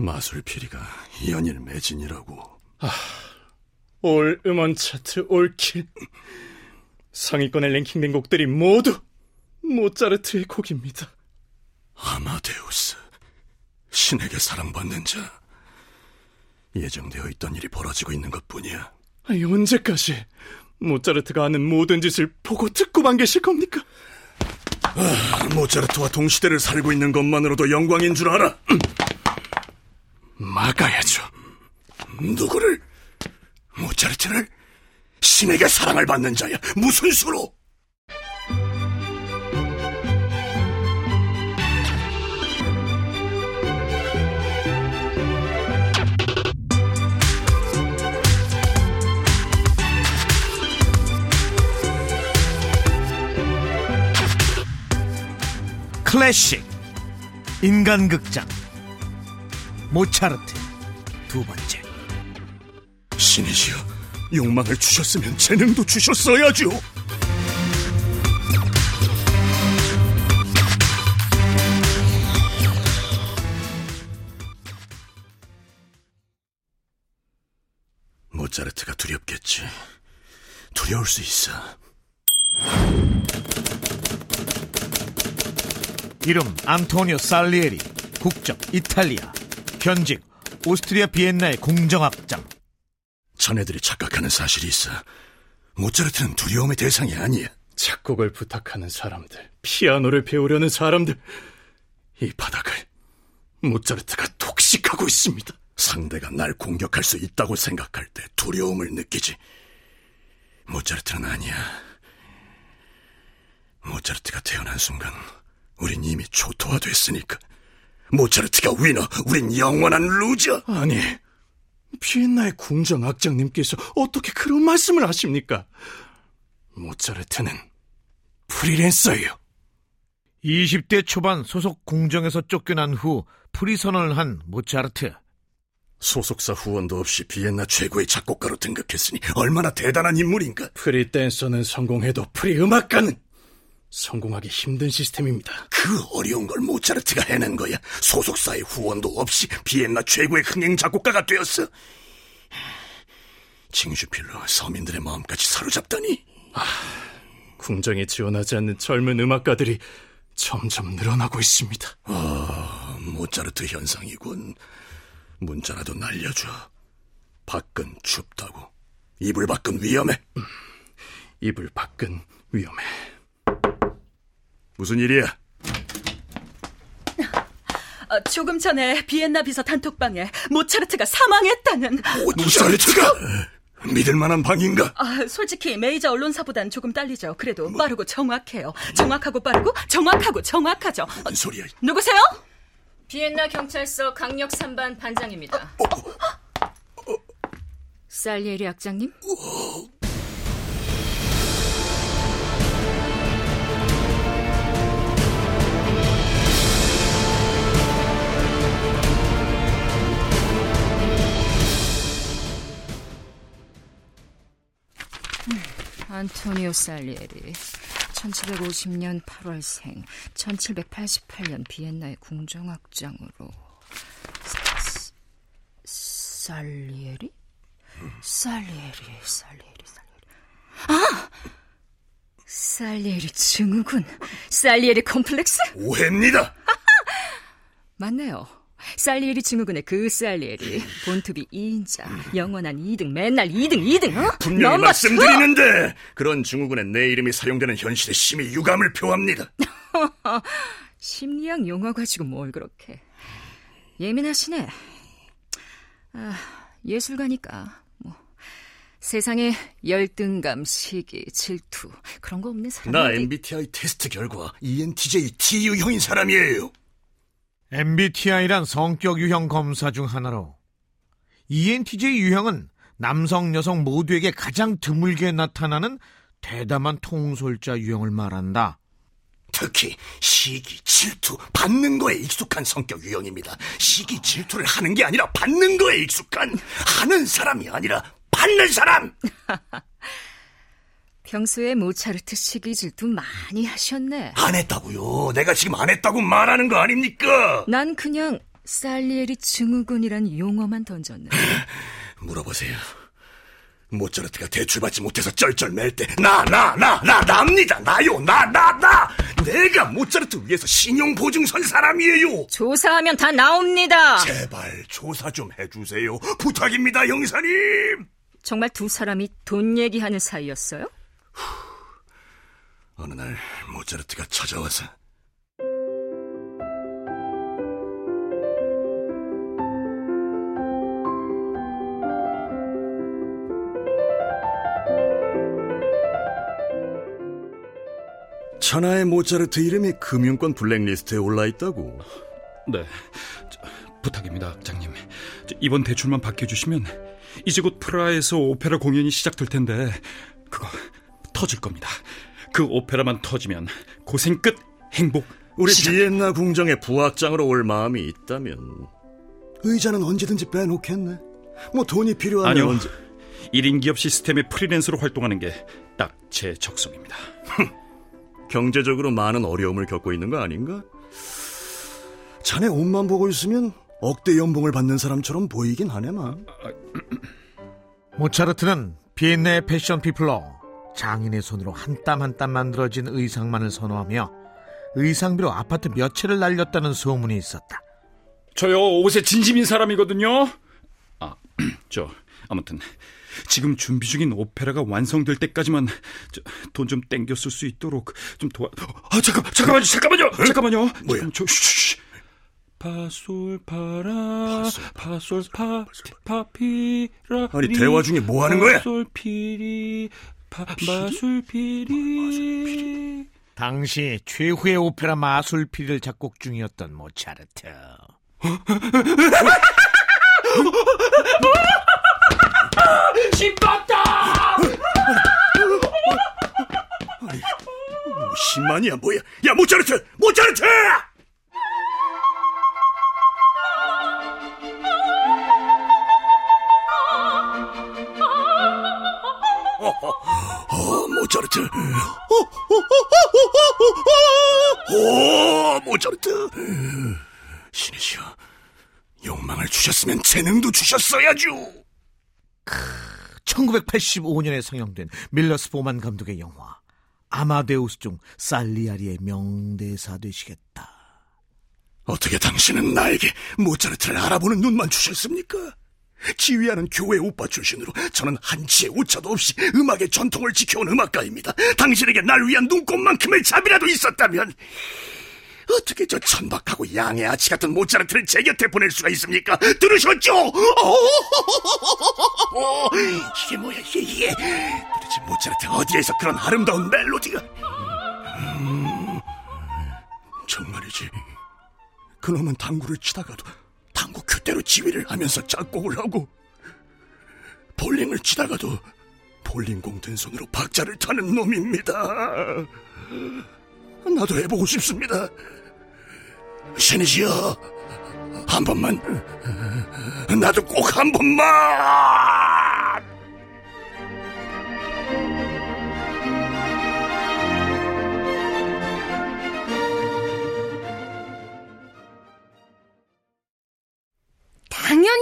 마술 피리가 연일 매진이라고. 아, 올 음원 차트 올킬. 상위권에 랭킹된 곡들이 모두 모차르트의 곡입니다. 아마데우스, 신에게 사랑받는 자. 예정되어 있던 일이 벌어지고 있는 것 뿐이야. 아니, 언제까지 모차르트가 하는 모든 짓을 보고 듣고만 계실 겁니까? 아, 모차르트와 동시대를 살고 있는 것만으로도 영광인 줄 알아. 막아야죠. 누구를? 모차르트를? 신에게 사랑을 받는 자야. 무슨 수로? 클래식 인간극장 모차르트 두 번째 신이시여, 욕망을 주셨으면 재능도 주셨어야죠. 모차르트가 두렵겠지. 두려울 수 있어. 이름 안토니오 살리에리 국적 이탈리아 현직 오스트리아 비엔나의 공정학장 자네들이 착각하는 사실이 있어. 모차르트는 두려움의 대상이 아니야. 작곡을 부탁하는 사람들, 피아노를 배우려는 사람들, 이 바닥을 모차르트가 독식하고 있습니다. 상대가 날 공격할 수 있다고 생각할 때 두려움을 느끼지. 모차르트는 아니야. 모차르트가 태어난 순간 우린 이미 초토화됐으니까. 모차르트가 winner, 우린 영원한 loser. 아니, 비엔나의 궁정 악장님께서 어떻게 그런 말씀을 하십니까? 모차르트는 프리랜서예요. 20대 초반 소속 궁정에서 쫓겨난 후 프리선언을 한 모차르트 소속사 후원도 없이 비엔나 최고의 작곡가로 등극했으니 얼마나 대단한 인물인가. 프리댄서는 성공해도 프리음악가는 성공하기 힘든 시스템입니다. 그 어려운 걸 모차르트가 해낸 거야. 소속사의 후원도 없이 비엔나 최고의 흥행 작곡가가 되었어. 징슈필로 서민들의 마음까지 사로잡다니. 아, 궁정에 지원하지 않는 젊은 음악가들이 점점 늘어나고 있습니다. 아, 모차르트 현상이군. 문자라도 날려줘. 밖은 춥다고. 이불 밖은 위험해. 음, 이불 밖은 위험해. 무슨 일이야? 어, 조금 전에 비엔나 비서 단톡방에 모차르트가 사망했다는. 모차르트가 믿을 만한 방인가? 아, 솔직히 메이저 언론사보단 조금 딸리죠. 그래도 뭐? 빠르고 정확해요. 정확하고 빠르고 정확하고 정확하죠. 뭔 소리야? 누구세요? 비엔나 경찰서 강력 3반 반장입니다. 어, 어, 어, 살리에리 악장님? 안토니오 살리에리 1750년 8월생 1788년 비엔나의 궁정학장으로 사, 살리에리? 살리에리 살리에리 살리에리 아! 살리에리 증후군 살리에리 컴플렉스? 오해입니다 맞네요 살리에리 증후군의 그 살리에리 본투비 2인자 영원한 2등 맨날 2등 2등 어? 분명히 말씀드리는데 그런 증후군에 내 이름이 사용되는 현실에 심히 유감을 표합니다. 심리학 용어 가지고 뭘 그렇게. 예민하시네. 아, 예술가니까 뭐. 세상에 열등감, 시기, 질투 그런 거 없는 사람 나 MBTI 테스트 결과 ENTJ T유형인 사람이에요 MBTI란 성격 유형 검사 중 하나로 ENTJ 유형은 남성, 여성 모두에게 가장 드물게 나타나는 대담한 통솔자 유형을 말한다. 특히 시기, 질투, 받는 거에 익숙한 성격 유형입니다. 시기, 질투를 하는 게 아니라 받는 거에 익숙한 하는 사람이 아니라 받는 사람. 평소에 모차르트 시기 질투 많이 하셨네. 안 했다고요. 내가 지금 안 했다고 말하는 거 아닙니까? 난 그냥 살리에리 증후군이란 용어만 던졌네. 물어보세요. 모차르트가 대출받지 못해서 쩔쩔맬 때 나 나 나 나 납니다 나요 나 나 나 내가 모차르트 위해서 신용보증 선 사람이에요 조사하면 다 나옵니다. 제발 조사 좀 해주세요 부탁입니다 형사님 정말 두 사람이 돈 얘기하는 사이였어요? 어느 날 모차르트가 찾아와서 천하의 모차르트 이름이 금융권 블랙리스트에 올라 있다고. 네, 저, 부탁입니다, 악장님. 저, 이번 대출만 받겨주시면 이제 곧 프라하에서 오페라 공연이 시작될 텐데 그거 터질 겁니다. 그 오페라만 터지면 고생 끝 행복. 우리 시작. 비엔나 궁정에 부학장으로 올 마음이 있다면 의자는 언제든지 빼놓겠네. 뭐 돈이 필요하면 아니요. 언제 1인 기업 시스템의 프리랜서로 활동하는 게 딱 제 적성입니다. 경제적으로 많은 어려움을 겪고 있는 거 아닌가? 자네 옷만 보고 있으면 억대 연봉을 받는 사람처럼 보이긴 하네만. 모차르트는 비엔나의 패션 피플로 장인의 손으로 한 땀 한 땀 만들어진 의상만을 선호하며 의상비로 아파트 몇 채를 날렸다는 소문이 있었다. 저요 옷에 진심인 사람이거든요. 아, 저 아무튼 지금 준비 중인 오페라가 완성될 때까지만 돈 좀 땡겨 쓸 수 있도록 좀 도와. 아 잠깐 잠깐만요 잠깐만요 잠깐만요. 뭐야? 저 쉬 쉬. 파솔 파라 파솔 파 파피라 아니, 대화 중에 뭐 하는 거야? 파솔 피리 파 마술 피리 당시 최후의 오페라 마술피리를 작곡 중이었던 모차르트. 뭐 10만이야 뭐야? 야 모차르트! 모차르트! 어, 모차르트. 오, 모차르트. 신이시여, 욕망을 주셨으면 재능도 주셨어야죠. 1985년에 상영된 밀러스 보만 감독의 영화 아마데우스 중 살리아리의 명대사 되시겠다. 어떻게 당신은 나에게 모차르트를 알아보는 눈만 주셨습니까? 지휘하는 교회 오빠 출신으로 저는 한치의 오차도 없이 음악의 전통을 지켜온 음악가입니다. 당신에게 날 위한 눈꼽만큼의 자비라도 있었다면 어떻게 저 천박하고 양의 아치 같은 모차르트를 제 곁에 보낼 수가 있습니까? 들으셨죠? 어, 이게 뭐야 이게 이게 도대체 모차르트 어디에서 그런 아름다운 멜로디가 음, 정말이지 그놈은 당구를 치다가도 당구 큐대로 지휘를 하면서 작곡을 하고 볼링을 치다가도 볼링공 든 손으로 박자를 타는 놈입니다. 나도 해보고 싶습니다. 신이시여, 한 번만, 나도 꼭 한 번만!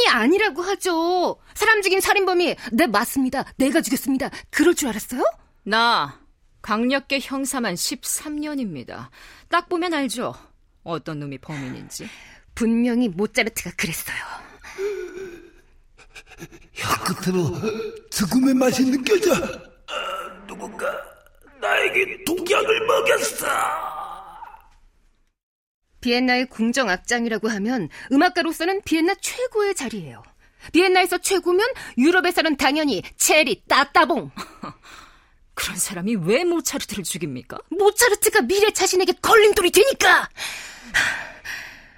아니라고 하죠. 사람 죽인 살인범이 네 맞습니다. 내가 죽였습니다. 그럴 줄 알았어요? 나 강력계 형사만 13년입니다. 딱 보면 알죠. 어떤 놈이 범인인지. 분명히 모차르트가 그랬어요. 끝으로 죽음의 맛이 느껴져. 누군가 나에게 독약을 먹였어. 비엔나의 궁정 악장이라고 하면 음악가로서는 비엔나 최고의 자리예요. 비엔나에서 최고면 유럽에서는 당연히 체리 따따봉. 그런 사람이 왜 모차르트를 죽입니까? 모차르트가 미래 자신에게 걸림돌이 되니까.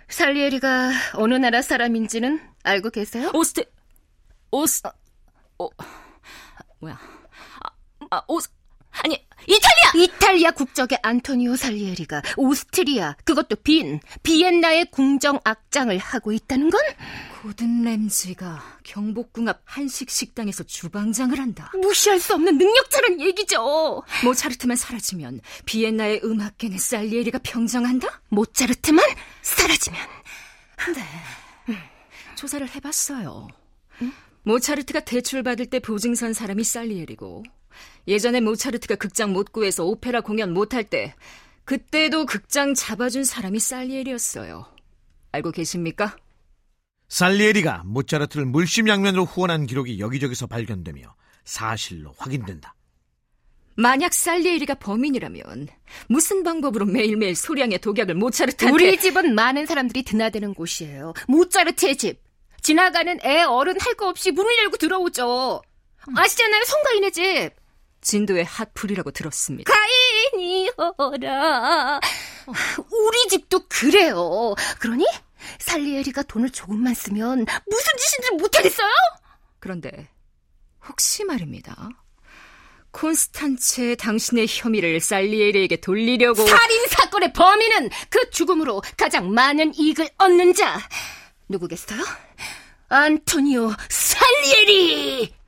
살리에리가 어느 나라 사람인지는 알고 계세요? 오스트 오스 오 뭐야? 아, 아 오스 아니 이탈리아! 이탈리아 국적의 안토니오 살리에리가 오스트리아, 그것도 빈, 비엔나의 궁정 악장을 하고 있다는 건 고든 램즈가 경복궁 앞 한식 식당에서 주방장을 한다. 무시할 수 없는 능력자란 얘기죠. 모차르트만 사라지면 비엔나의 음악계는 살리에리가 평정한다? 모차르트만 사라지면 네. 조사를 해봤어요. 모차르트가 대출받을 때 보증선 사람이 살리엘이고 예전에 모차르트가 극장 못 구해서 오페라 공연 못 할 때 그때도 극장 잡아준 사람이 살리엘이었어요. 알고 계십니까? 살리에리가 모차르트를 물심양면으로 후원한 기록이 여기저기서 발견되며 사실로 확인된다. 만약 살리에리가 범인이라면 무슨 방법으로 매일매일 소량의 독약을 모차르트한테 우리 집은 많은 사람들이 드나드는 곳이에요. 모차르트의 집. 지나가는 애 어른 할 거 없이 문을 열고 들어오죠. 아시잖아요, 송가인의 집. 진도의 핫플이라고 들었습니다. 가인이어라. 우리 집도 그래요. 그러니 살리에리가 돈을 조금만 쓰면 무슨 짓인지 못하겠어요? 그런데 혹시 말입니다. 콘스탄체 당신의 혐의를 살리에리에게 돌리려고 살인 사건의 범인은 그 죽음으로 가장 많은 이익을 얻는 자 누구겠어요? 안토니오 살리에리.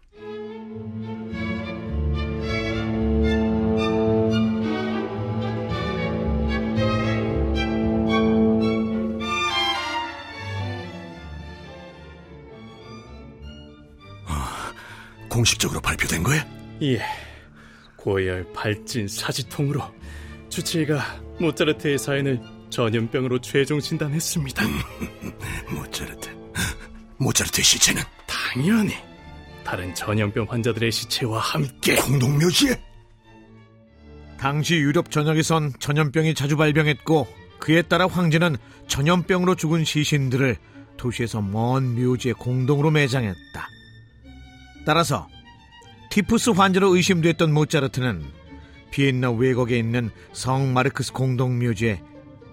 공식적으로 발표된 거야? 예. 고열 발진 사지통으로 주치의가 모차르트의 사연을 전염병으로 최종 진단했습니다. 모차르트. 모차르트의 시체는 당연히 다른 전염병 환자들의 시체와 함께 공동 묘지에 당시 유럽 전역에선 전염병이 자주 발병했고 그에 따라 황제는 전염병으로 죽은 시신들을 도시에서 먼 묘지에 공동으로 매장했다. 따라서 티푸스 환자로 의심됐던 모차르트는 비엔나 외곽에 있는 성 마르크스 공동묘지에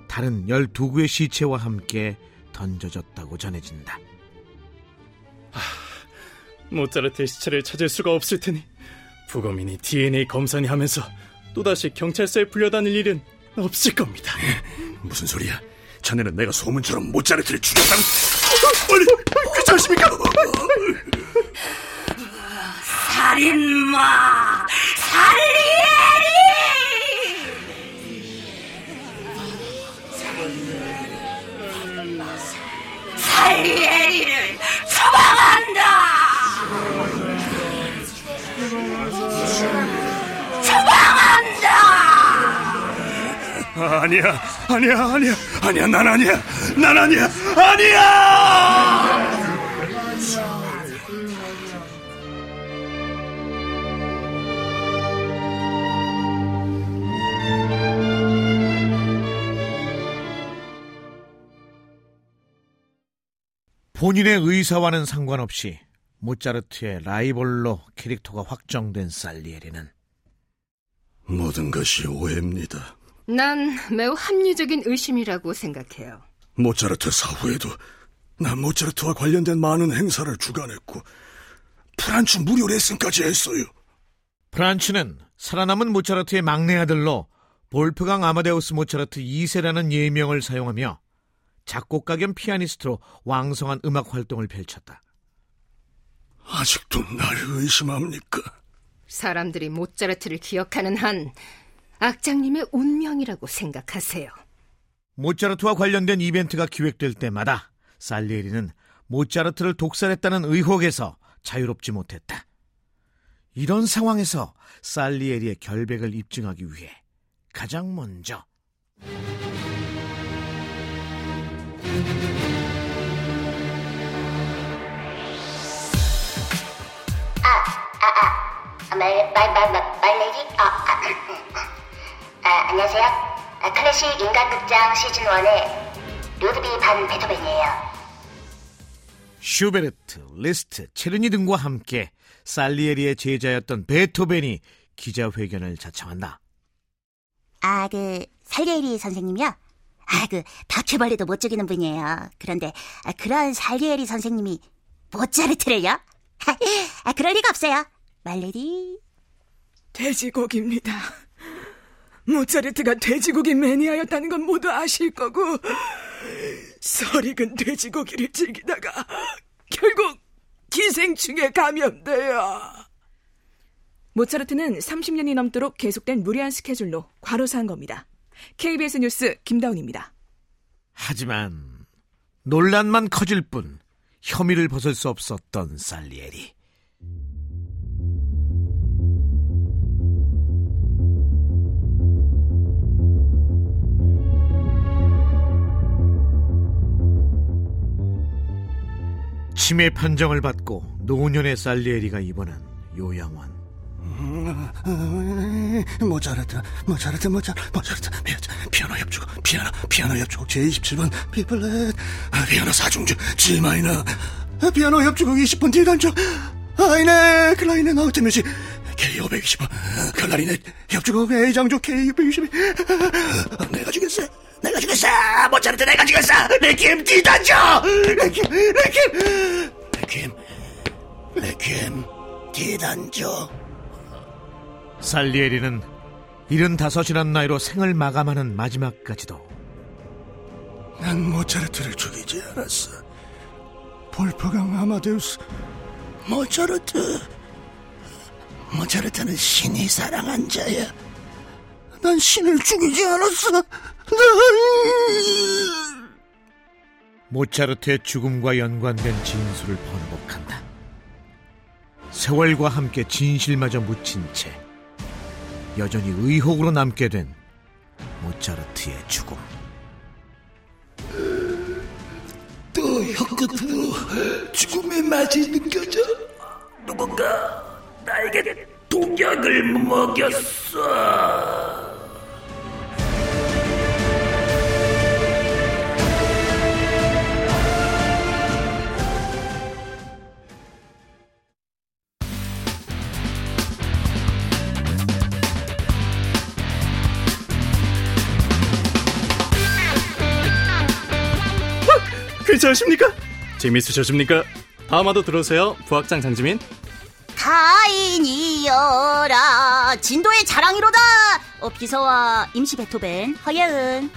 다른 12구의 시체와 함께 던져졌다고 전해진다. 모차르트의 시체를 찾을 수가 없을 테니 부검인이 DNA 검사니 하면서 또다시 경찰서에 불려다닐 일은 없을 겁니다. 무슨 소리야? 자네는 내가 소문처럼 모차르트를 죽였다는 어, 아니 괜찮습니까? 아니야 아니야. 아니야 아니야 난 아니야. 난 아니야. 아니야! 본인의 의사와는 상관없이 모차르트의 라이벌로 캐릭터가 확정된 살리에리는 모든 것이 오해입니다 난 매우 합리적인 의심이라고 생각해요. 모차르트 사후에도 난 모차르트와 관련된 많은 행사를 주관했고 프란츠 무료 레슨까지 했어요 프란츠는 살아남은 모차르트의 막내 아들로 볼프강 아마데우스 모차르트 2세라는 예명을 사용하며 작곡가 겸 피아니스트로 왕성한 음악 활동을 펼쳤다. 아직도 날 의심합니까? 사람들이 모차르트를 기억하는 한 악장님의 운명이라고 생각하세요. 모차르트와 관련된 이벤트가 기획될 때마다 살리에리는 모차르트를 독살했다는 의혹에서 자유롭지 못했다. 이런 상황에서 살리에리의 결백을 입증하기 위해 가장 먼저 말, 말, 말, 말, 말레기? 아, 아, 아, 안녕하세요. 아, 클래식 인간극장 시즌 1의 루드비 반 베토벤이에요. 슈베르트, 리스트, 체르니 등과 함께 살리에리의 제자였던 베토벤이 기자회견을 자청한다. 아, 그, 살리에리 선생님이요? 아, 그, 바퀴벌레도 못 죽이는 분이에요. 그런데, 아, 그런 살리에리 선생님이 모차르트를요? 아, 그럴 리가 없어요. 말레리. 돼지고기입니다. 모차르트가 돼지고기 매니아였다는 건 모두 아실 거고 설익은 돼지고기를 즐기다가 결국 기생충에 감염돼요. 모차르트는 30년이 넘도록 계속된 무리한 스케줄로 과로사한 겁니다. KBS 뉴스 김다운입니다. 하지만 논란만 커질 뿐 혐의를 벗을 수 없었던 살리에리. 치매 판정을 받고 노년의 살리에리가 입원한 요양원. 모차르트, 모차르트, 모차르트, 모차르트, 피아노 협주곡, 피아노, 피아노 협주곡 제27번, B flat, 아, 피아노 사중주, G minor, 아, 피아노 협주곡 20번 D단조, Eine kleine Nachtmusik, K520번, 클라리넷 협주곡 A장조 K620, 내가 죽였어, 내가 죽였어, 모차르트 내가 죽였어, 레퀴엠 D단조, 레퀴엠, 레퀴엠, 레퀴엠, 레퀴엠 D단조. 살리에리는 75이란 나이로 생을 마감하는 마지막까지도. 난 모차르트를 죽이지 않았어. 볼프강 아마데우스, 모차르트. 모차르트는 신이 사랑한 자야. 난 신을 죽이지 않았어. 난... 모차르트의 죽음과 연관된 진술을 번복한다. 세월과 함께 진실마저 묻힌 채 여전히 의혹으로 남게 된 모차르트의 죽음. 또 혀끝으로 죽음에 맞이 느껴져. 누군가 나에게 독약을 먹였어. 괜찮으십니까? 재밌으셨습니까? 다음화도 들어오세요. 부학장 장지민. 타인이여라 진도의 자랑이로다 어, 비서와 임시 베토벤 허예은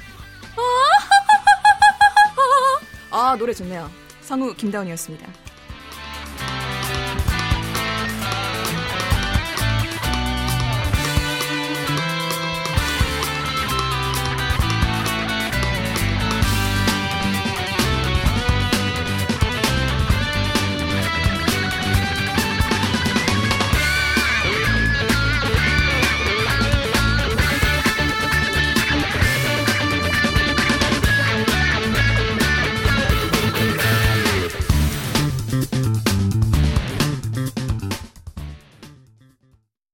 아, 노래 좋네요. 성우 김다운이었습니다.